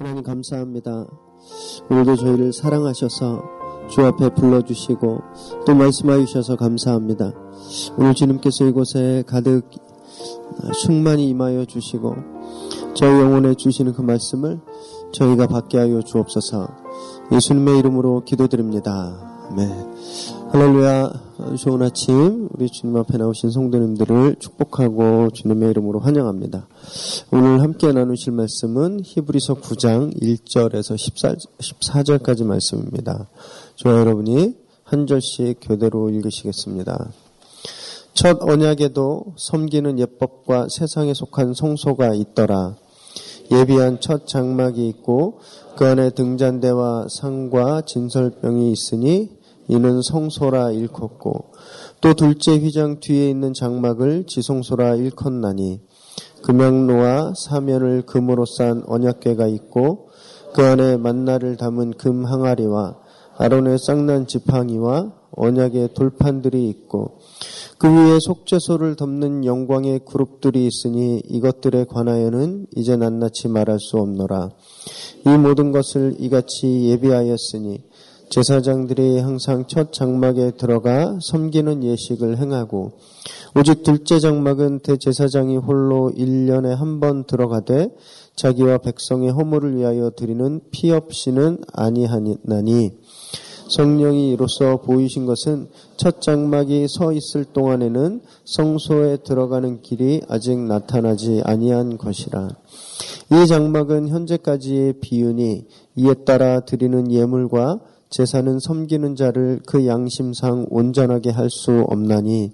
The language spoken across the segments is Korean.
하나님 감사합니다. 오늘도 저희를 사랑하셔서 주 앞에 불러주시고 또 말씀하여 주셔서 감사합니다. 오늘 주님께서 이곳에 가득 충만히 임하여 주시고 저희 영혼에 주시는 그 말씀을 저희가 받게 하여 주옵소서 예수님의 이름으로 기도드립니다. 아멘. 할렐루야. 좋은 아침. 우리 주님 앞에 나오신 성도님들을 축복하고 주님의 이름으로 환영합니다. 오늘 함께 나누실 말씀은 히브리서 9장 1절에서 14, 14 절까지 말씀입니다. 저와 여러분이 한 절씩 교대로 읽으시겠습니다. 첫 언약에도 섬기는 예법과 세상에 속한 성소가 있더라. 예비한 첫 장막이 있고 그 안에 등잔대와 상과 진설병이 있으니 이는 성소라 일컫고 또 둘째 휘장 뒤에 있는 장막을 지성소라 일컫나니 금양로와 사면을 금으로 싼 언약궤가 있고 그 안에 만나를 담은 금 항아리와 아론의 쌍난 지팡이와 언약의 돌판들이 있고 그 위에 속죄소를 덮는 영광의 그룹들이 있으니 이것들에 관하여는 이제 낱낱이 말할 수 없노라. 이 모든 것을 이같이 예비하였으니 제사장들이 항상 첫 장막에 들어가 섬기는 예식을 행하고 오직 둘째 장막은 대제사장이 홀로 1년에 한 번 들어가되 자기와 백성의 허물을 위하여 드리는 피 없이는 아니하나니 성령이 이로써 보이신 것은 첫 장막이 서 있을 동안에는 성소에 들어가는 길이 아직 나타나지 아니한 것이라. 이 장막은 현재까지의 비윤이 이에 따라 드리는 예물과 제사는 섬기는 자를 그 양심상 온전하게 할 수 없나니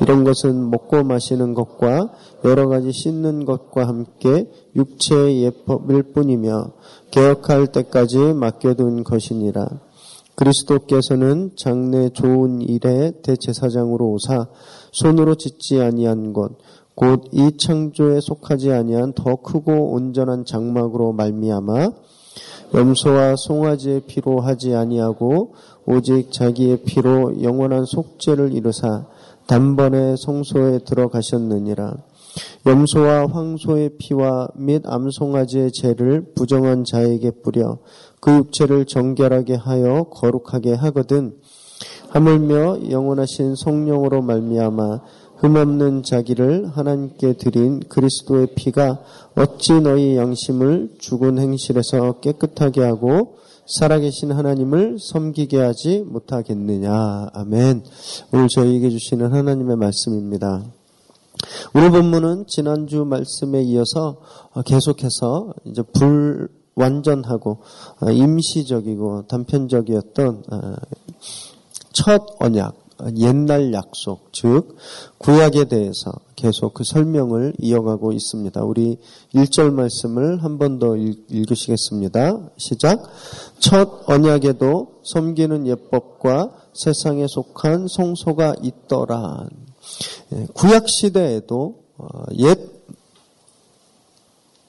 이런 것은 먹고 마시는 것과 여러 가지 씻는 것과 함께 육체의 예법일 뿐이며 개혁할 때까지 맡겨둔 것이니라. 그리스도께서는 장래 좋은 일에 대제사장으로 오사 손으로 짓지 아니한 것, 곧 이 창조에 속하지 아니한 더 크고 온전한 장막으로 말미암아 염소와 송아지의 피로 하지 아니하고 오직 자기의 피로 영원한 속죄를 이루사 단번에 성소에 들어가셨느니라. 염소와 황소의 피와 및 암송아지의 죄를 부정한 자에게 뿌려 그 육체를 정결하게 하여 거룩하게 하거든 하물며 영원하신 성령으로 말미암아 흠없는 자기를 하나님께 드린 그리스도의 피가 어찌 너희 양심을 죽은 행실에서 깨끗하게 하고 살아계신 하나님을 섬기게 하지 못하겠느냐. 아멘. 오늘 저희에게 주시는 하나님의 말씀입니다. 오늘 본문은 지난주 말씀에 이어서 계속해서 이제 불 완전하고 임시적이고 단편적이었던 첫 언약, 옛날 약속, 즉 구약에 대해서 계속 그 설명을 이어가고 있습니다. 우리 1절 말씀을 한 번 더 읽으시겠습니다. 시작. 첫 언약에도 섬기는 예법과 세상에 속한 성소가 있더라. 예, 구약 시대에도 어, 옛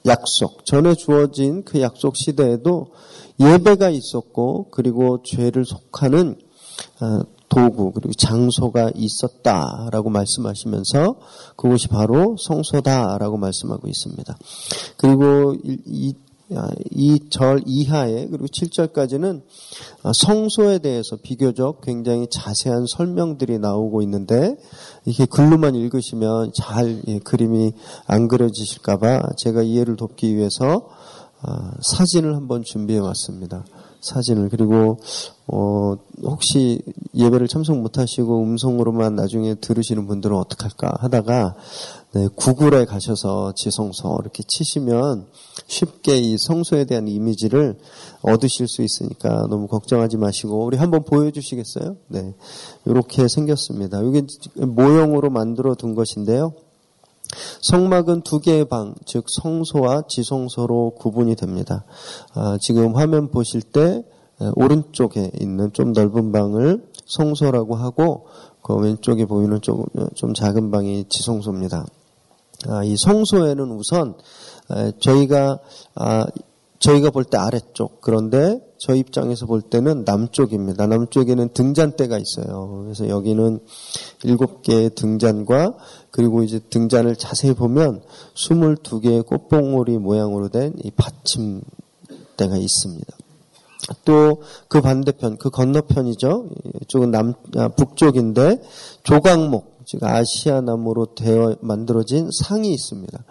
약속, 전에 주어진 그 약속 시대에도 예배가 있었고, 그리고 죄를 속하는 어, 도구 그리고 장소가 있었다라고 말씀하시면서 그곳이 바로 성소다라고 말씀하고 있습니다. 그리고 이 이절 이하에 그리고 7절까지는 성소에 대해서 비교적 굉장히 자세한 설명들이 나오고 있는데 이게 글로만 읽으시면 잘 예, 그림이 안 그려지실까봐 제가 이해를 돕기 위해서 아, 사진을 한번 준비해 왔습니다. 사진을 그리고 어 혹시 예배를 참석 못하시고 음성으로만 나중에 들으시는 분들은 어떡할까 하다가 네, 구글에 가셔서 지성소 이렇게 치시면 쉽게 이 성소에 대한 이미지를 얻으실 수 있으니까 너무 걱정하지 마시고 우리 한번 보여주시겠어요? 네, 이렇게 생겼습니다. 이게 모형으로 만들어 둔 것인데요. 성막은 두 개의 방, 즉 성소와 지성소로 구분이 됩니다. 아, 지금 화면 보실 때 오른쪽에 있는 좀 넓은 방을 성소라고 하고 그 왼쪽에 보이는 좀, 좀 작은 방이 지성소입니다. 아, 이 성소에는 우선 저희가 아, 저희가 볼 때 아래쪽 그런데 저희 입장에서 볼 때는 남쪽입니다. 남쪽에는 등잔대가 있어요. 그래서 여기는 일곱 개의 등잔과 그리고 이제 등잔을 자세히 보면 22개의 꽃봉오리 모양으로 된 이 받침 때가 있습니다. 또 그 반대편, 그 건너편이죠. 이쪽은 남, 아, 북쪽인데 조각목, 즉 아시아 나무로 되어 만들어진 상이 있습니다.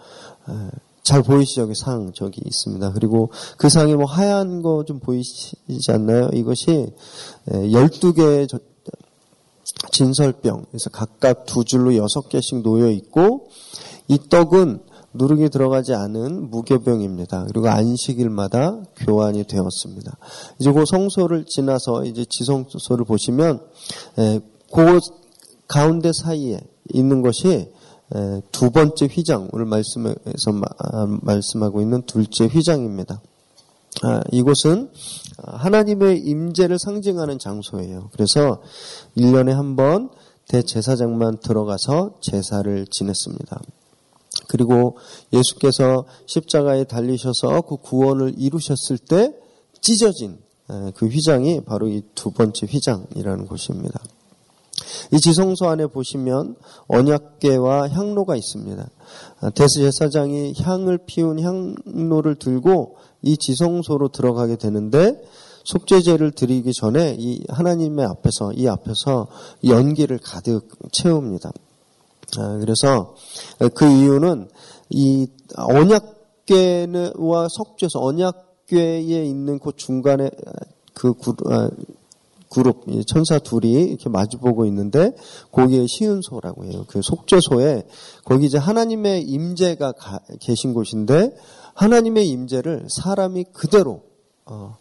잘 보이시죠? 여기 상 저기 있습니다. 그리고 그 상에 뭐 하얀 거 좀 보이시지 않나요? 이것이 12개의 진설병, 그래서 각각 두 줄로 여섯 개씩 놓여 있고 이 떡은 누룩이 들어가지 않은 무교병입니다. 그리고 안식일마다 교환이 되었습니다. 이제 그 성소를 지나서 이제 지성소를 보시면 그 가운데 사이에 있는 것이 두 번째 휘장, 오늘 말씀에서 아, 말씀하고 있는 둘째 휘장입니다. 아, 이곳은 하나님의 임재를 상징하는 장소예요. 그래서 1년에 한 번 대제사장만 들어가서 제사를 지냈습니다. 그리고 예수께서 십자가에 달리셔서 그 구원을 이루셨을 때 찢어진 그 휘장이 바로 이 두 번째 휘장이라는 곳입니다. 이 지성소 안에 보시면 언약계와 향로가 있습니다. 대제사장이 향을 피운 향로를 들고 이 지성소로 들어가게 되는데 속죄제를 드리기 전에 이 하나님의 앞에서 이 앞에서 연기를 가득 채웁니다. 아, 그래서 그 이유는 이 언약궤와 석죄서 언약궤에 있는 그 중간에 그 아, 그룹 천사 둘이 이렇게 마주보고 있는데 거기에 시은소라고 해요. 그 속죄소에 거기 이제 하나님의 임재가 계신 곳인데 하나님의 임재를 사람이 그대로 어,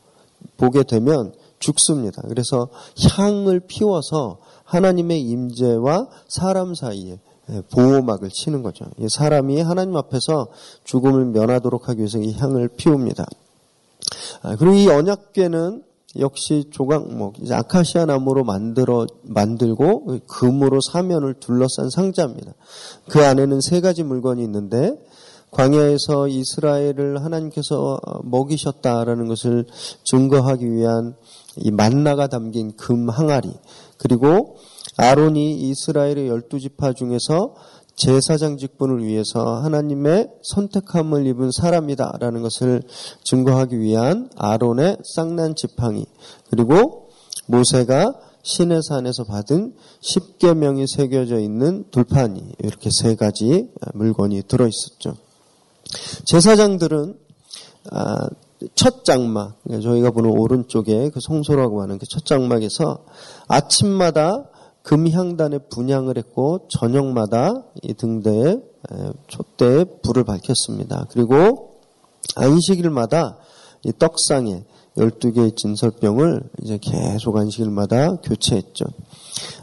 보게 되면 죽습니다. 그래서 향을 피워서 하나님의 임재와 사람 사이에 예, 보호막을 치는 거죠. 사람이 하나님 앞에서 죽음을 면하도록 하기 위해서 이 향을 피웁니다. 아, 그리고 이 언약궤는 역시 조각목, 이제 아카시아 나무로 만들어, 만들고 금으로 사면을 둘러싼 상자입니다. 그 안에는 세 가지 물건이 있는데 광야에서 이스라엘을 하나님께서 먹이셨다라는 것을 증거하기 위한 이 만나가 담긴 금 항아리 그리고 아론이 이스라엘의 열두 지파 중에서 제사장 직분을 위해서 하나님의 선택함을 입은 사람이다라는 것을 증거하기 위한 아론의 쌍난 지팡이 그리고 모세가 시내산에서 받은 십계명이 새겨져 있는 돌판이 이렇게 세 가지 물건이 들어 있었죠. 제사장들은 아, 첫 장막, 저희가 보는 오른쪽에 그 성소라고 하는 그 첫 장막에서 아침마다 금향단에 분양을 했고 저녁마다 이 등대에 촛대에 불을 밝혔습니다. 그리고 안식일마다 이 떡상에 12개의 진설병을 이제 계속 안식일마다 교체했죠.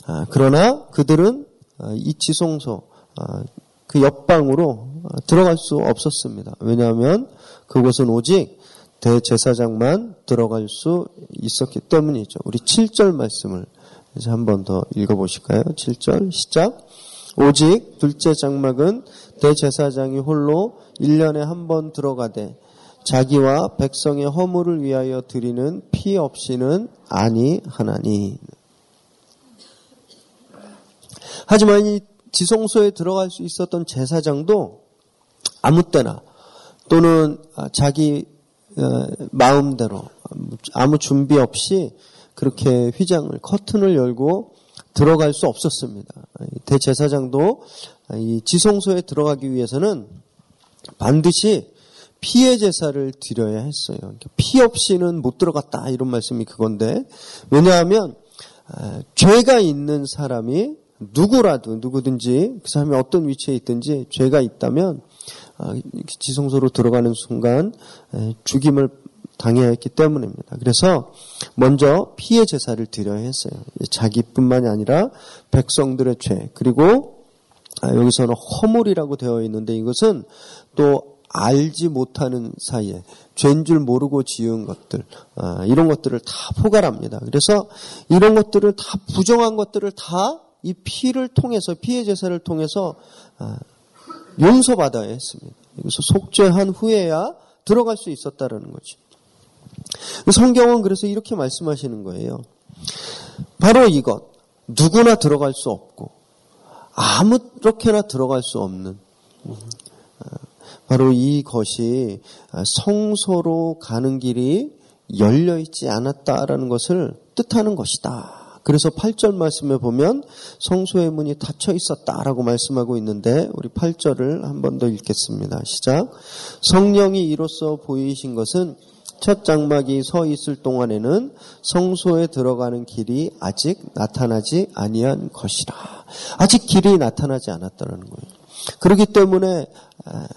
아, 그러나 그들은 아, 이 지성소, 아, 그 옆방으로 들어갈 수 없었습니다. 왜냐하면 그곳은 오직 대제사장만 들어갈 수 있었기 때문이죠. 우리 7절 말씀을 이제 한 번 더 읽어보실까요? 7절 시작. 오직 둘째 장막은 대제사장이 홀로 1년에 한 번 들어가되 자기와 백성의 허물을 위하여 드리는 피 없이는 아니 하나니. 하지만 이 지성소에 들어갈 수 있었던 제사장도 아무 때나 또는 자기 어, 마음대로 아무 준비 없이 그렇게 휘장을 커튼을 열고 들어갈 수 없었습니다. 대제사장도 이 지성소에 들어가기 위해서는 반드시 피해 제사를 드려야 했어요. 피 없이는 못 들어갔다 이런 말씀이 그건데 왜냐하면 죄가 있는 사람이 누구라도 누구든지 그 사람이 어떤 위치에 있든지 죄가 있다면 지성소로 들어가는 순간 죽임을 당해야 했기 때문입니다. 그래서 먼저 피해 제사를 드려야 했어요. 자기뿐만이 아니라 백성들의 죄 그리고 아, 여기서는 허물이라고 되어 있는데 이것은 또 알지 못하는 사이에 죄인 줄 모르고 지은 것들 아, 이런 것들을 다 포괄합니다. 그래서 이런 것들을 다 부정한 것들을 다 이 피를 통해서 피해 제사를 통해서 아, 용서받아야 했습니다. 그래서 속죄한 후에야 들어갈 수 있었다라는 거죠. 성경은 그래서 이렇게 말씀하시는 거예요. 바로 이것. 누구나 들어갈 수 없고, 아무렇게나 들어갈 수 없는, 바로 이것이 성소로 가는 길이 열려 있지 않았다라는 것을 뜻하는 것이다. 그래서 8절 말씀에 보면 성소의 문이 닫혀 있었다라고 말씀하고 있는데 우리 8절을 한 번 더 읽겠습니다. 시작. 성령이 이로써 보이신 것은 첫 장막이 서 있을 동안에는 성소에 들어가는 길이 아직 나타나지 아니한 것이라. 아직 길이 나타나지 않았다는 거예요. 그렇기 때문에 아,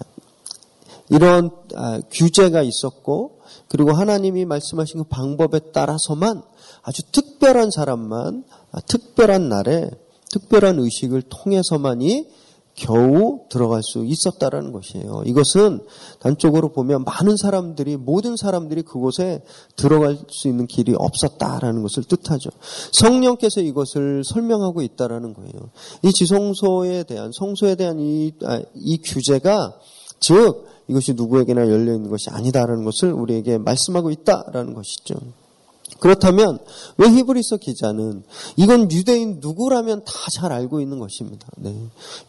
이런 아, 규제가 있었고 그리고 하나님이 말씀하신 그 방법에 따라서만 아주 특별한 사람만 아, 특별한 날에 특별한 의식을 통해서만이 겨우 들어갈 수 있었다라는 것이에요. 이것은 단적으로 보면 많은 사람들이 모든 사람들이 그곳에 들어갈 수 있는 길이 없었다라는 것을 뜻하죠. 성령께서 이것을 설명하고 있다라는 거예요. 이 지성소에 대한 성소에 대한 이, 아, 이 규제가 즉 이것이 누구에게나 열려 있는 것이 아니다라는 것을 우리에게 말씀하고 있다라는 것이죠. 그렇다면 왜 히브리서 기자는 이건 유대인 누구라면 다 잘 알고 있는 것입니다. 네.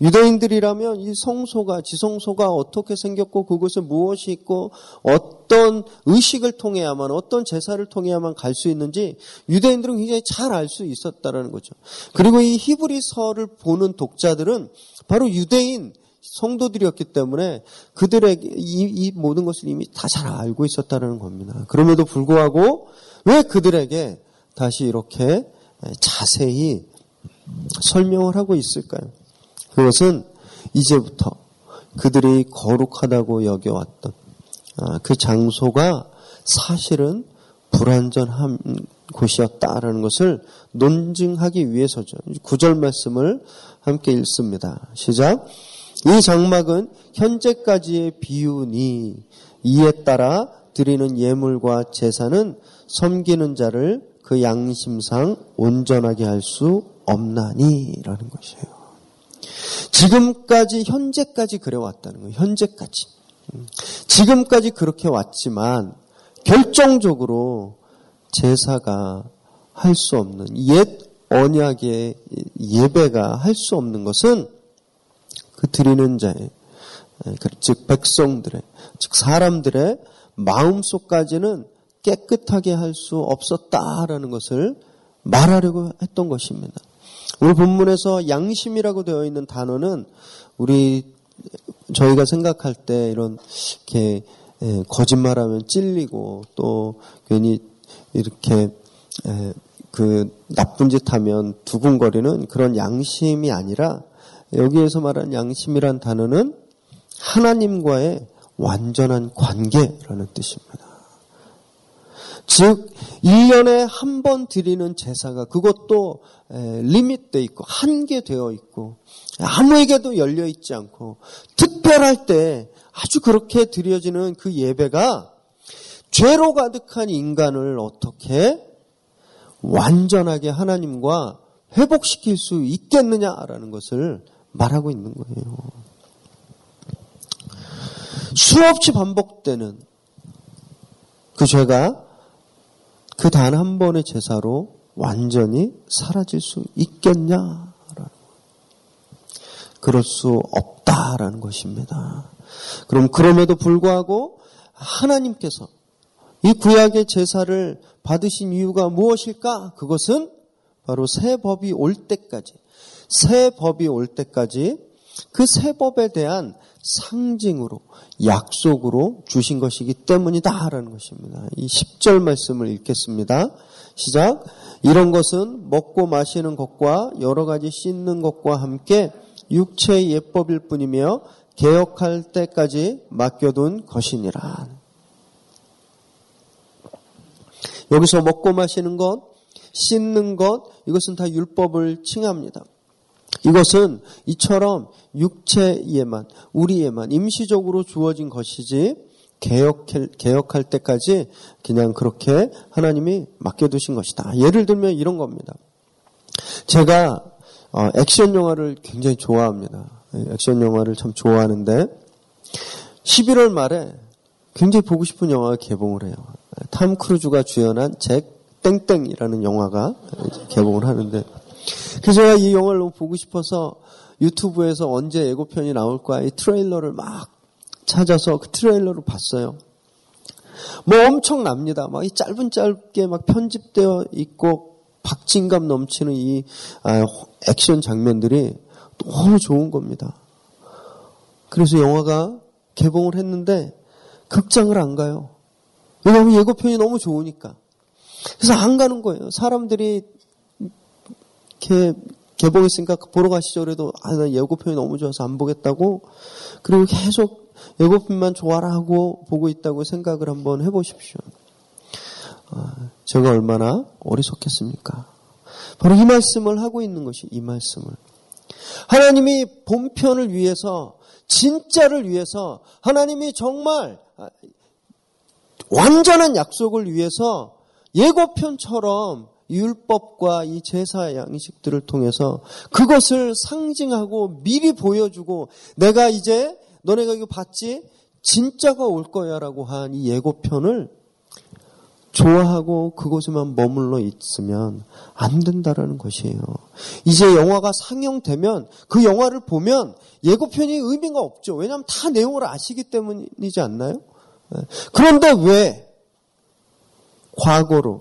유대인들이라면 이 성소가 지성소가 어떻게 생겼고 그곳에 무엇이 있고 어떤 의식을 통해야만 어떤 제사를 통해야만 갈 수 있는지 유대인들은 굉장히 잘 알 수 있었다라는 거죠. 그리고 이 히브리서를 보는 독자들은 바로 유대인 성도들이었기 때문에 그들에게 이, 이 모든 것을 이미 다 잘 알고 있었다는 겁니다. 그럼에도 불구하고 왜 그들에게 다시 이렇게 자세히 설명을 하고 있을까요? 그것은 이제부터 그들이 거룩하다고 여겨왔던 아, 그 장소가 사실은 불완전한 곳이었다라는 것을 논증하기 위해서죠. 구절 말씀을 함께 읽습니다. 시작. 이 장막은 현재까지의 비유니 이에 따라 드리는 예물과 제사는 섬기는 자를 그 양심상 온전하게 할 수 없나니라는 것이에요. 지금까지 현재까지 그래왔다는 거예요. 현재까지. 지금까지 그렇게 왔지만 결정적으로 제사가 할 수 없는 옛 언약의 예배가 할 수 없는 것은 그 드리는 자의 그즉 백성들의 즉 사람들의 마음속까지는 깨끗하게 할 수 없었다라는 것을 말하려고 했던 것입니다. 오늘 본문에서 양심이라고 되어 있는 단어는 우리 저희가 생각할 때 이런 이렇게 예, 거짓말하면 찔리고 또 괜히 이렇게 예, 그 나쁜 짓 하면 두근거리는 그런 양심이 아니라 여기에서 말하는 양심이란 단어는 하나님과의 완전한 관계라는 뜻입니다. 즉 1년에 한 번 드리는 제사가 그것도 리밋돼 있고 한계되어 있고 아무에게도 열려 있지 않고 특별할 때 아주 그렇게 드려지는 그 예배가 죄로 가득한 인간을 어떻게 완전하게 하나님과 회복시킬 수 있겠느냐라는 것을 말하고 있는 거예요. 수없이 반복되는 그 죄가 그 단 한 번의 제사로 완전히 사라질 수 있겠냐라는 그럴 수 없다라는 것입니다. 그럼 그럼에도 불구하고 하나님께서 이 구약의 제사를 받으신 이유가 무엇일까? 그것은 바로 새 법이 올 때까지 새 법이 올 때까지 그 새 법에 대한 상징으로 약속으로 주신 것이기 때문이다라는 것입니다. 이 10절 말씀을 읽겠습니다. 시작. 이런 것은 먹고 마시는 것과 여러 가지 씻는 것과 함께 육체의 예법일 뿐이며 개혁할 때까지 맡겨둔 것이니라. 여기서 먹고 마시는 것, 씻는 것, 이것은 다 율법을 칭합니다. 이것은 이처럼 육체에만, 우리에만 임시적으로 주어진 것이지 개혁할, 개혁할 때까지 그냥 그렇게 하나님이 맡겨두신 것이다. 예를 들면 이런 겁니다. 제가 어, 액션 영화를 굉장히 좋아합니다. 액션 영화를 참 좋아하는데 11월 말에 굉장히 보고 싶은 영화가 개봉을 해요. 탐 크루즈가 주연한 잭 땡땡이라는 영화가 개봉을 하는데 그래서 제가 이 영화를 너무 보고 싶어서 유튜브에서 언제 예고편이 나올까 이 트레일러를 막 찾아서 그 트레일러를 봤어요. 뭐 엄청납니다. 막 이 짧은 짧게 막 편집되어 있고 박진감 넘치는 이 아, 액션 장면들이 너무 좋은 겁니다. 그래서 영화가 개봉을 했는데 극장을 안 가요. 왜냐하면 예고편이 너무 좋으니까. 그래서 안 가는 거예요. 사람들이 이렇게 개봉했으니까 보러 가시죠. 그래도 아, 나 예고편이 너무 좋아서 안 보겠다고. 그리고 계속 예고편만 좋아라 하고 보고 있다고 생각을 한번 해보십시오. 아, 제가 얼마나 어리석겠습니까? 바로 이 말씀을 하고 있는 것이 이 말씀을. 하나님이 본편을 위해서 진짜를 위해서 하나님이 정말 완전한 약속을 위해서 예고편처럼 율법과 이 제사 양식들을 통해서 그것을 상징하고 미리 보여주고 내가 이제 너네가 이거 봤지? 진짜가 올 거야 라고 한 이 예고편을 좋아하고 그곳에만 머물러 있으면 안 된다라는 것이에요. 이제 영화가 상영되면 그 영화를 보면 예고편이 의미가 없죠. 왜냐하면 다 내용을 아시기 때문이지 않나요? 예. 그런데 왜 과거로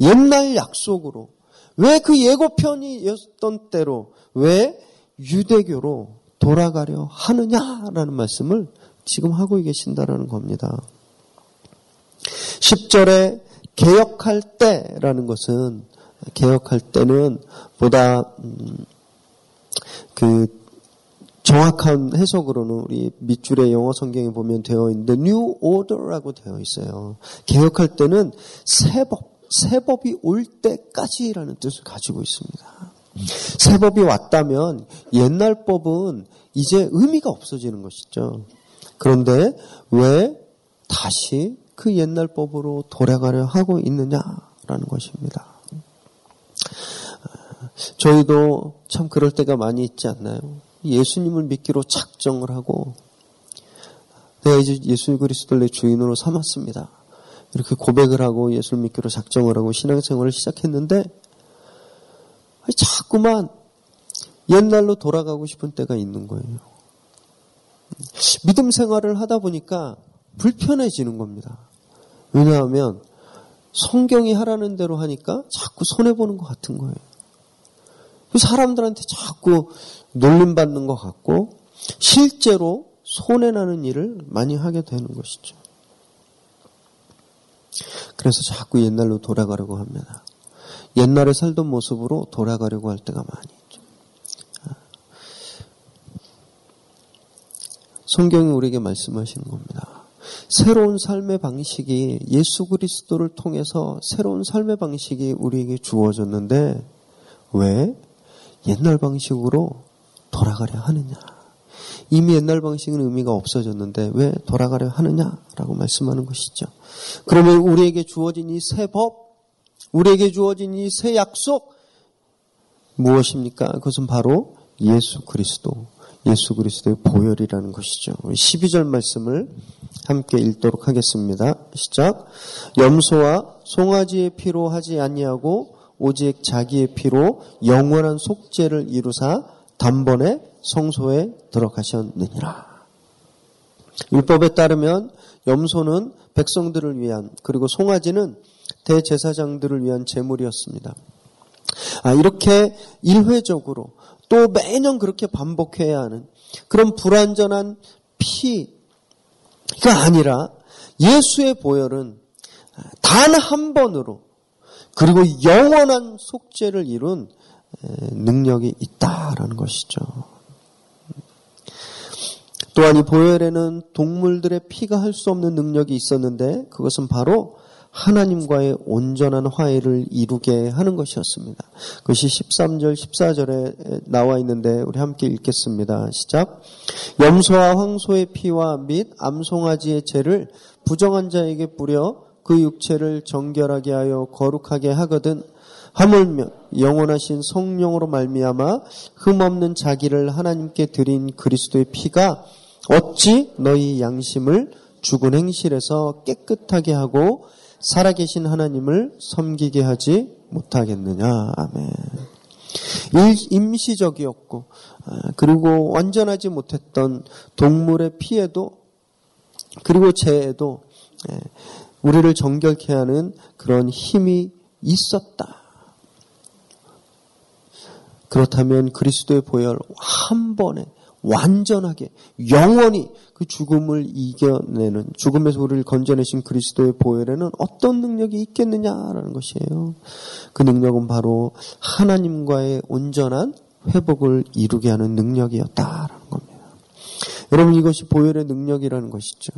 옛날 약속으로 왜 그 예고편이었던 때로 왜 유대교로 돌아가려 하느냐라는 말씀을 지금 하고 계신다라는 겁니다. 10절에 개혁할 때라는 것은 개혁할 때는 보다 음, 그 정확한 해석으로는 우리 밑줄의 영어 성경에 보면 되어 있는데 New Order라고 되어 있어요. 개혁할 때는 새 법, 새법이 올 때까지라는 뜻을 가지고 있습니다. 새법이 왔다면 옛날 법은 이제 의미가 없어지는 것이죠. 그런데 왜 다시 그 옛날 법으로 돌아가려 하고 있느냐라는 것입니다. 저희도 참 그럴 때가 많이 있지 않나요? 예수님을 믿기로 작정을 하고 내가 이제 예수 그리스도를 내 주인으로 삼았습니다. 이렇게 고백을 하고 예수를 믿기로 작정을 하고 신앙생활을 시작했는데 자꾸만 옛날로 돌아가고 싶은 때가 있는 거예요. 믿음 생활을 하다 보니까 불편해지는 겁니다. 왜냐하면 성경이 하라는 대로 하니까 자꾸 손해보는 것 같은 거예요. 사람들한테 자꾸 놀림받는 것 같고 실제로 손해나는 일을 많이 하게 되는 것이죠. 그래서 자꾸 옛날로 돌아가려고 합니다. 옛날에 살던 모습으로 돌아가려고 할 때가 많이 있죠. 성경이 우리에게 말씀하시는 겁니다. 새로운 삶의 방식이 예수 그리스도를 통해서 새로운 삶의 방식이 우리에게 주어졌는데 왜 옛날 방식으로 돌아가려 하느냐? 이미 옛날 방식은 의미가 없어졌는데 왜 돌아가려 하느냐라고 말씀하는 것이죠. 그러면 우리에게 주어진 이 새 법, 우리에게 주어진 이 새 약속 무엇입니까? 그것은 바로 예수 그리스도, 예수 그리스도의 보혈이라는 것이죠. 12절 말씀을 함께 읽도록 하겠습니다. 시작. 염소와 송아지의 피로 하지 아니하고 오직 자기의 피로 영원한 속죄를 이루사 단번에 성소에 들어가셨느니라. 율법에 따르면 염소는 백성들을 위한 그리고 송아지는 대제사장들을 위한 제물이었습니다. 아, 이렇게 일회적으로 또 매년 그렇게 반복해야 하는 그런 불완전한 피가 아니라 예수의 보혈은 단 한 번으로 그리고 영원한 속죄를 이룬 능력이 있다라는 것이죠. 또한 이 보혈에는 동물들의 피가 할 수 없는 능력이 있었는데 그것은 바로 하나님과의 온전한 화해를 이루게 하는 것이었습니다. 그것이 13절, 14절에 나와 있는데 우리 함께 읽겠습니다. 시작. 염소와 황소의 피와 및 암송아지의 죄를 부정한 자에게 뿌려 그 육체를 정결하게 하여 거룩하게 하거든 하물며 영원하신 성령으로 말미암아 흠없는 자기를 하나님께 드린 그리스도의 피가 어찌 너희 양심을 죽은 행실에서 깨끗하게 하고 살아계신 하나님을 섬기게 하지 못하겠느냐. 아멘. 임시적이었고, 아, 그리고 완전하지 못했던 동물의 피에도 그리고 죄에도 예, 우리를 정결케 하는 그런 힘이 있었다. 그렇다면 그리스도의 보혈 한 번에 완전하게 영원히 그 죽음을 이겨내는 죽음에서 우리를 건져내신 그리스도의 보혈에는 어떤 능력이 있겠느냐라는 것이에요. 그 능력은 바로 하나님과의 온전한 회복을 이루게 하는 능력이었다라는 겁니다. 여러분 이것이 보혈의 능력이라는 것이죠.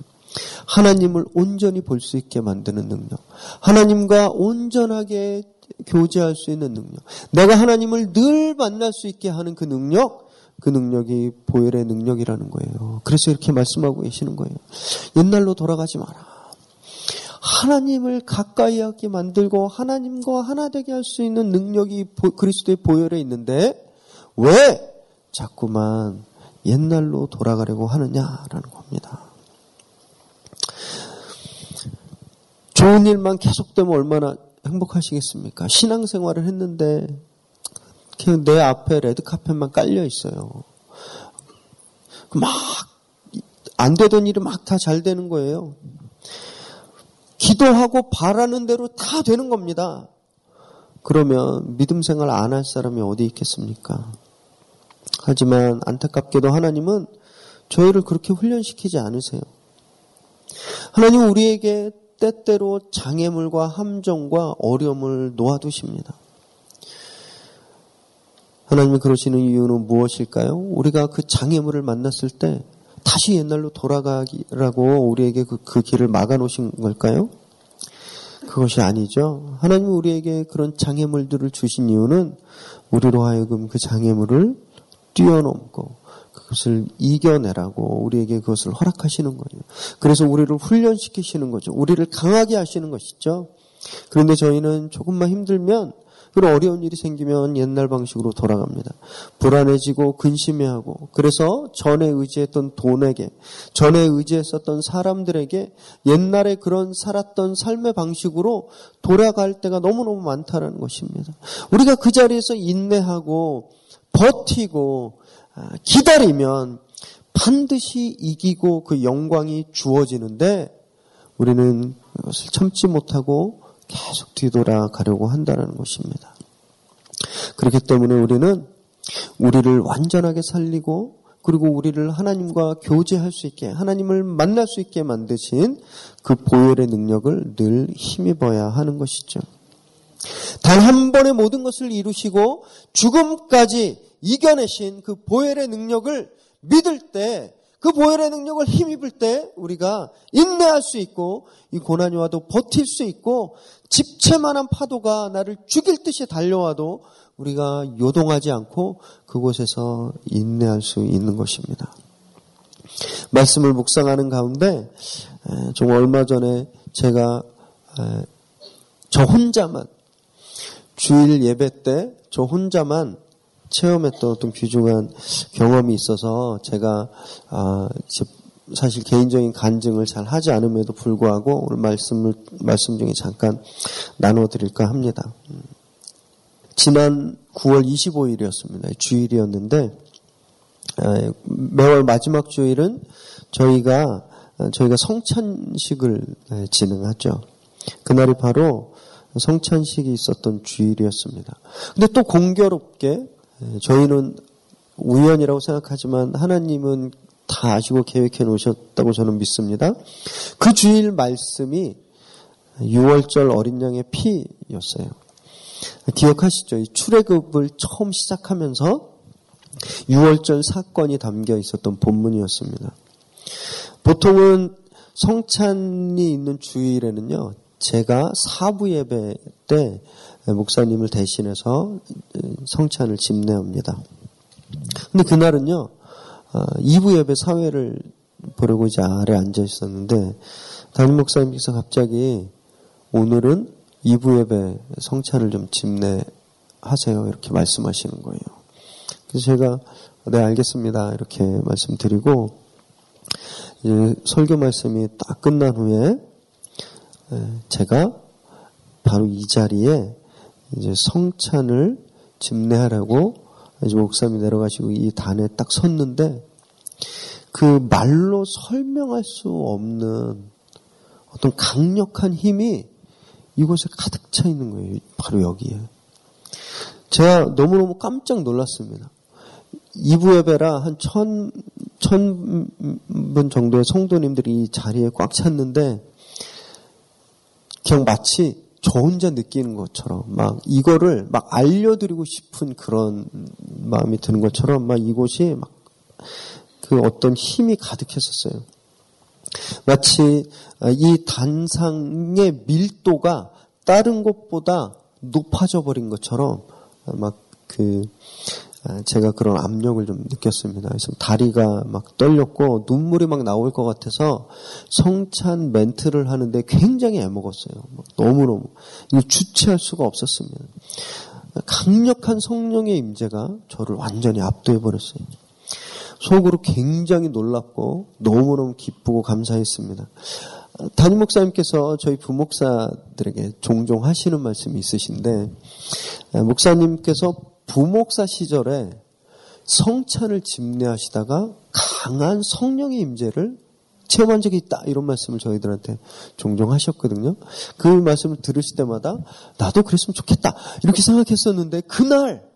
하나님을 온전히 볼 수 있게 만드는 능력. 하나님과 온전하게 교제할 수 있는 능력. 내가 하나님을 늘 만날 수 있게 하는 그 능력. 그 능력이 보혈의 능력이라는 거예요. 그래서 이렇게 말씀하고 계시는 거예요. 옛날로 돌아가지 마라. 하나님을 가까이 하게 만들고 하나님과 하나 되게 할 수 있는 능력이 그리스도의 보혈에 있는데 왜 자꾸만 옛날로 돌아가려고 하느냐라는 겁니다. 좋은 일만 계속되면 얼마나 행복하시겠습니까? 신앙생활을 했는데 그냥 내 앞에 레드 카펫만 깔려 있어요. 막 안 되던 일이 막 다 잘 되는 거예요. 기도하고 바라는 대로 다 되는 겁니다. 그러면 믿음 생활 안 할 사람이 어디 있겠습니까? 하지만 안타깝게도 하나님은 저희를 그렇게 훈련시키지 않으세요. 하나님 우리에게 때때로 장애물과 함정과 어려움을 놓아두십니다. 하나님이 그러시는 이유는 무엇일까요? 우리가 그 장애물을 만났을 때 다시 옛날로 돌아가기라고 우리에게 그, 그 길을 막아놓으신 걸까요? 그것이 아니죠. 하나님이 우리에게 그런 장애물들을 주신 이유는 우리로 하여금 그 장애물을 뛰어넘고 그것을 이겨내라고 우리에게 그것을 허락하시는 거예요. 그래서 우리를 훈련시키시는 거죠. 우리를 강하게 하시는 것이죠. 그런데 저희는 조금만 힘들면 그런 어려운 일이 생기면 옛날 방식으로 돌아갑니다. 불안해지고 근심해하고 그래서 전에 의지했던 돈에게 전에 의지했었던 사람들에게 옛날에 그런 살았던 삶의 방식으로 돌아갈 때가 너무너무 많다는 것입니다. 우리가 그 자리에서 인내하고 버티고 아, 기다리면 반드시 이기고 그 영광이 주어지는데 우리는 그것을 참지 못하고 계속 뒤돌아가려고 한다는 것입니다. 그렇기 때문에 우리는 우리를 완전하게 살리고 그리고 우리를 하나님과 교제할 수 있게 하나님을 만날 수 있게 만드신 그 보혈의 능력을 늘 힘입어야 하는 것이죠. 단 한 번에 모든 것을 이루시고 죽음까지 이겨내신 그 보혈의 능력을 믿을 때, 그 보혈의 능력을 힘입을 때 우리가 인내할 수 있고 이 고난이 와도 버틸 수 있고 집채만한 파도가 나를 죽일 듯이 달려와도 우리가 요동하지 않고 그곳에서 인내할 수 있는 것입니다. 말씀을 묵상하는 가운데 좀 얼마 전에 제가 저 혼자만 주일 예배 때 저 혼자만 체험했던 어떤 귀중한 경험이 있어서 제가 아, 사실 개인적인 간증을 잘 하지 않음에도 불구하고 오늘 말씀을 말씀 중에 잠깐 나눠 드릴까 합니다. 지난 9월 25일이었습니다. 주일이었는데 아, 매월 마지막 주일은 저희가 저희가 성찬식을 진행하죠. 그날이 바로 성찬식이 있었던 주일이었습니다. 근데 또 공교롭게 예, 저희는 우연이라고 생각하지만 하나님은 다 아시고 계획해 놓으셨다고 저는 믿습니다. 그 주일 말씀이 6월절 어린 양의 피였어요. 기억하시죠? 이 출애굽을 처음 시작하면서 6월절 사건이 담겨 있었던 본문이었습니다. 보통은 성찬이 있는 주일에는요, 제가 사부 예배 때 목사님을 대신해서 성찬을 집례합니다. 근데 그날은요, 2부 어, 예배 사회를 보려고 이제 아래 앉아 있었는데, 담임 목사님께서 갑자기 오늘은 2부 예배 성찬을 좀 집례하세요. 이렇게 말씀하시는 거예요. 그래서 제가, 네, 알겠습니다. 이렇게 말씀드리고, 이제 설교 말씀이 딱 끝난 후에, 제가 바로 이 자리에 이제 성찬을 집례하라고 이제 목사님이 내려가시고 이 단에 딱 섰는데 그 말로 설명할 수 없는 어떤 강력한 힘이 이곳에 가득 차 있는 거예요. 바로 여기에. 제가 너무너무 깜짝 놀랐습니다. 이부 예배라 한 천, 천 분 정도의 성도님들이 이 자리에 꽉 찼는데, 그냥 마치 저 혼자 느끼는 것처럼, 막 이거를 막 알려드리고 싶은 그런 마음이 드는 것처럼, 막 이곳이 막 그 어떤 힘이 가득했었어요. 마치 이 단상의 밀도가 다른 곳보다 높아져 버린 것처럼 막그 아, 제가 그런 압력을 좀 느꼈습니다. 그래서 다리가 막 떨렸고 눈물이 막 나올 것 같아서 성찬 멘트를 하는데 굉장히 애먹었어요. 너무너무. 이거 주체할 수가 없었습니다. 강력한 성령의 임재가 저를 완전히 압도해 버렸어요. 속으로 굉장히 놀랍고 너무너무 기쁘고 감사했습니다. 담임 목사님께서 저희 부목사들에게 종종 하시는 말씀이 있으신데 목사님께서 부목사 시절에 성찬을 집례하시다가 강한 성령의 임재를 체험한 적이 있다 이런 말씀을 저희들한테 종종 하셨거든요. 그 말씀을 들으실 때마다 나도 그랬으면 좋겠다 이렇게 생각했었는데 그날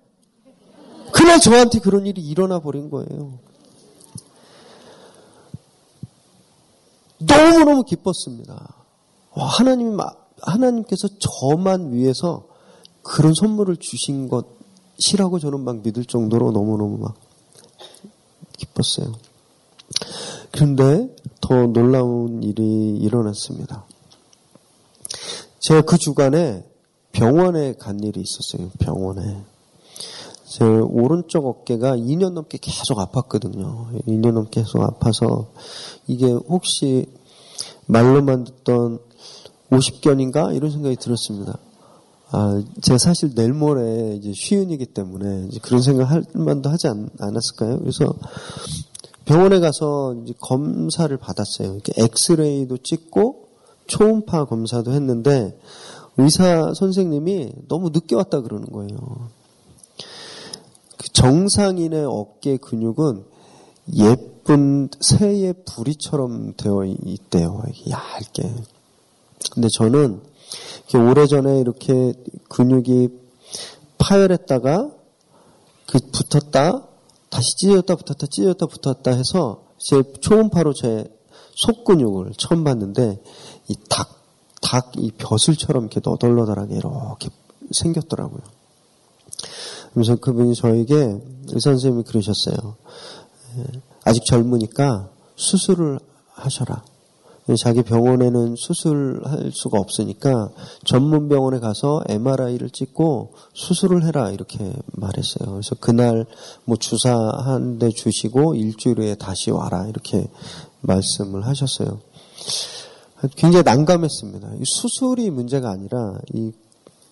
그날 저한테 그런 일이 일어나 버린 거예요. 너무너무 기뻤습니다. 와, 하나님, 하나님께서 저만 위해서 그런 선물을 주신 것 이라고 저는 막 믿을 정도로 너무너무 막 기뻤어요. 그런데 더 놀라운 일이 일어났습니다. 제가 그 주간에 병원에 간 일이 있었어요. 병원에. 제 오른쪽 어깨가 2년 넘게 계속 아팠거든요. 2년 넘게 계속 아파서 이게 혹시 말로만 듣던 50견인가 이런 생각이 들었습니다. 아, 제가 사실 내일 모레 이제 쉬운이기 때문에 이제 그런 생각 할 만도 하지 않, 않았을까요? 그래서 병원에 가서 이제 검사를 받았어요. 이렇게 엑스레이도 찍고 초음파 검사도 했는데 의사 선생님이 너무 늦게 왔다 그러는 거예요. 그 정상인의 어깨 근육은 예쁜 새의 부리처럼 되어 있대요. 얇게. 근데 저는 오래전에 이렇게 근육이 파열했다가 그 붙었다 다시 찢어졌다 붙었다 찢어졌다 붙었다 해서 제 초음파로 제 속근육을 처음 봤는데 이 닭, 닭 이 벼슬처럼 이렇게 너덜너덜하게 이렇게 생겼더라고요. 그래서 그분이 저에게 의사 선생님이 그러셨어요. 예, 아직 젊으니까 수술을 하셔라. 자기 병원에는 수술할 수가 없으니까 전문 병원에 가서 MRI를 찍고 수술을 해라 이렇게 말했어요. 그래서 그날 뭐 주사 한 대 주시고 일주일 후에 다시 와라 이렇게 말씀을 하셨어요. 굉장히 난감했습니다. 수술이 문제가 아니라 이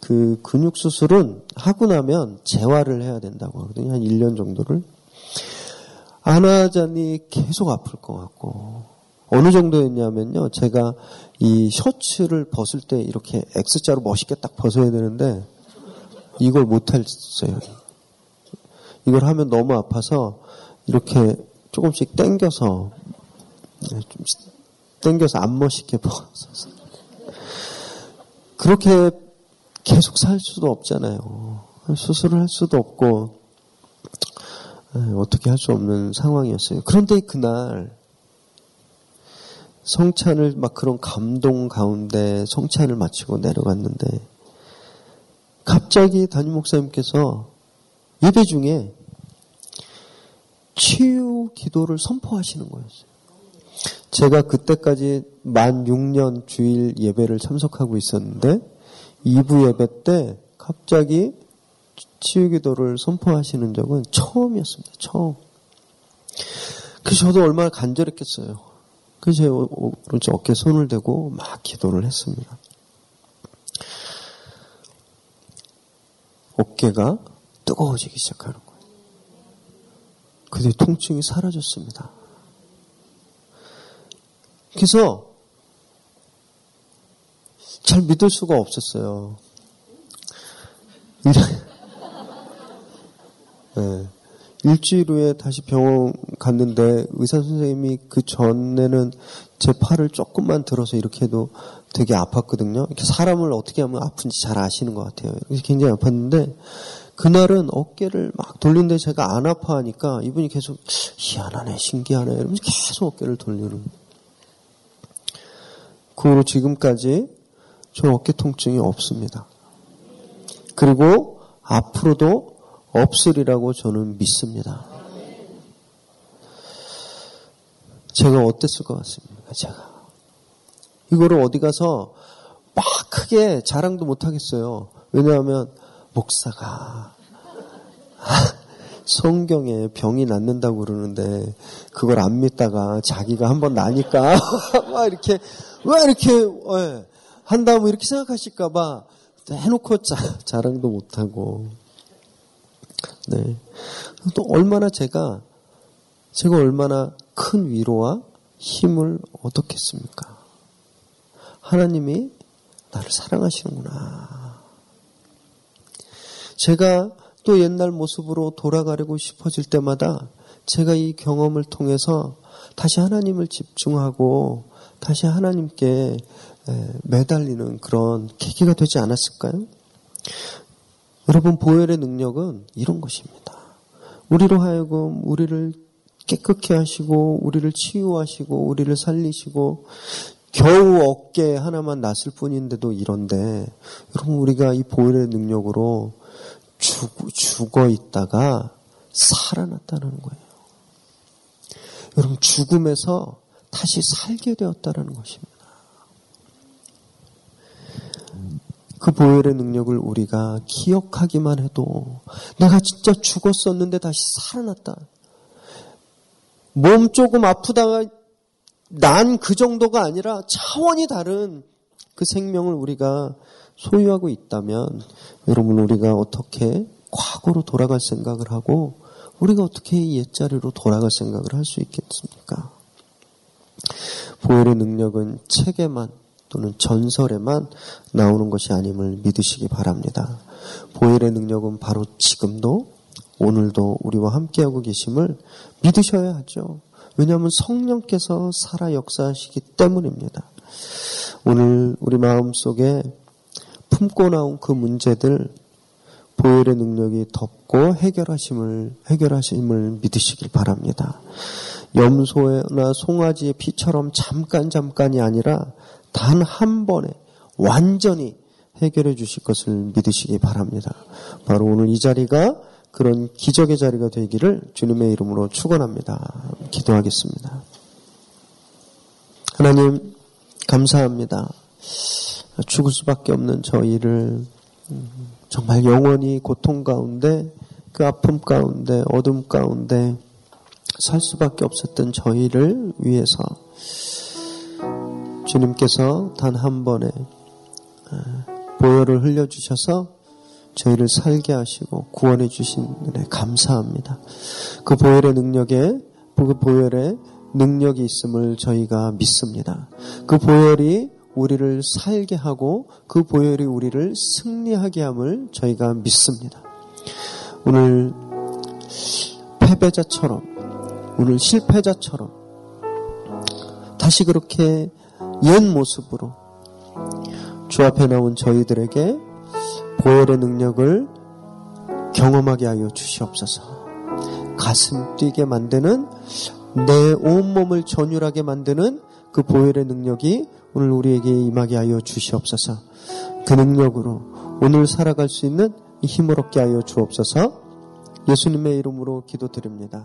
그 근육 수술은 하고 나면 재활을 해야 된다고 하거든요. 한 1년 정도를. 안 하자니 계속 아플 것 같고 어느 정도였냐면요. 제가 이 셔츠를 벗을 때 이렇게 X자로 멋있게 딱 벗어야 되는데 이걸 못했어요. 이걸 하면 너무 아파서 이렇게 조금씩 당겨서 네, 좀 당겨서 안 멋있게 벗어서 그렇게 계속 살 수도 없잖아요. 수술을 할 수도 없고 네, 어떻게 할 수 없는 상황이었어요. 그런데 그날 성찬을 막 그런 감동 가운데 성찬을 마치고 내려갔는데 갑자기 담임 목사님께서 예배 중에 치유 기도를 선포하시는 거였어요. 제가 그때까지 만 6년 주일 예배를 참석하고 있었는데 2부 예배 때 갑자기 치유 기도를 선포하시는 적은 처음이었습니다. 처음. 그래서 저도 얼마나 간절했겠어요. 그래서 제 오른쪽 어깨에 손을 대고 막 기도를 했습니다. 어깨가 뜨거워지기 시작하는 거예요. 그때 통증이 사라졌습니다. 그래서 잘 믿을 수가 없었어요. 네. 일주일 후에 다시 병원 갔는데 의사 선생님이 그 전에는 제 팔을 조금만 들어서 이렇게 해도 되게 아팠거든요. 이렇게 사람을 어떻게 하면 아픈지 잘 아시는 것 같아요. 굉장히 아팠는데 그날은 어깨를 막 돌리는데 제가 안 아파하니까 이분이 계속 희한하네, 신기하네 이러면서 계속 어깨를 돌리는. 그 후로 지금까지 저 어깨 통증이 없습니다. 그리고 앞으로도 없으리라고 저는 믿습니다. 제가 어땠을 것 같습니까? 제가. 이거를 어디 가서 막 크게 자랑도 못 하겠어요. 왜냐하면 목사가 성경에 병이 낫는다고 그러는데 그걸 안 믿다가 자기가 한번 나니까 막 이렇게 왜 이렇게 예, 한다면 이렇게 생각하실까봐 해놓고 자, 자랑도 못 하고 네. 또 얼마나 제가 제가 얼마나 큰 위로와 힘을 얻었겠습니까? 하나님이 나를 사랑하시는구나. 제가 또 옛날 모습으로 돌아가려고 싶어질 때마다 제가 이 경험을 통해서 다시 하나님을 집중하고 다시 하나님께 매달리는 그런 계기가 되지 않았을까요? 여러분, 보혈의 능력은 이런 것입니다. 우리로 하여금 우리를 깨끗게 하시고, 우리를 치유하시고, 우리를 살리시고, 겨우 어깨 하나만 났을 뿐인데도 이런데, 여러분, 우리가 이 보혈의 능력으로 죽, 죽어 있다가 살아났다는 거예요. 여러분, 죽음에서 다시 살게 되었다는 것입니다. 그 보혈의 능력을 우리가 기억하기만 해도 내가 진짜 죽었었는데 다시 살아났다. 몸 조금 아프다가 난 그 정도가 아니라 차원이 다른 그 생명을 우리가 소유하고 있다면 여러분 우리가 어떻게 과거로 돌아갈 생각을 하고 우리가 어떻게 옛자리로 돌아갈 생각을 할 수 있겠습니까? 보혈의 능력은 책에만 또는 전설에만 나오는 것이 아님을 믿으시기 바랍니다. 보혈의 능력은 바로 지금도 오늘도 우리와 함께하고 계심을 믿으셔야 하죠. 왜냐하면 성령께서 살아 역사하시기 때문입니다. 오늘 우리 마음 속에 품고 나온 그 문제들 보혈의 능력이 덮고 해결하심을 해결하심을 믿으시길 바랍니다. 염소나 송아지의 피처럼 잠깐 잠깐이 아니라 단 한 번에 완전히 해결해 주실 것을 믿으시기 바랍니다. 바로 오늘 이 자리가 그런 기적의 자리가 되기를 주님의 이름으로 축원합니다. 기도하겠습니다. 하나님 감사합니다. 죽을 수밖에 없는 저희를 정말 영원히 고통 가운데 그 아픔 가운데 어둠 가운데 살 수밖에 없었던 저희를 위해서 주님께서 단 한 번에 보혈을 흘려주셔서 저희를 살게 하시고 구원해 주신 은혜 감사합니다. 그 보혈의 능력에 그 보혈의 능력이 있음을 저희가 믿습니다. 그 보혈이 우리를 살게 하고 그 보혈이 우리를 승리하게 함을 저희가 믿습니다. 오늘 패배자처럼 오늘 실패자처럼 다시 그렇게 옛 모습으로 주 앞에 나온 저희들에게 보혈의 능력을 경험하게 하여 주시옵소서. 가슴 뛰게 만드는 내 온몸을 전율하게 만드는 그 보혈의 능력이 오늘 우리에게 임하게 하여 주시옵소서. 그 능력으로 오늘 살아갈 수 있는 힘을 얻게 하여 주옵소서. 예수님의 이름으로 기도드립니다.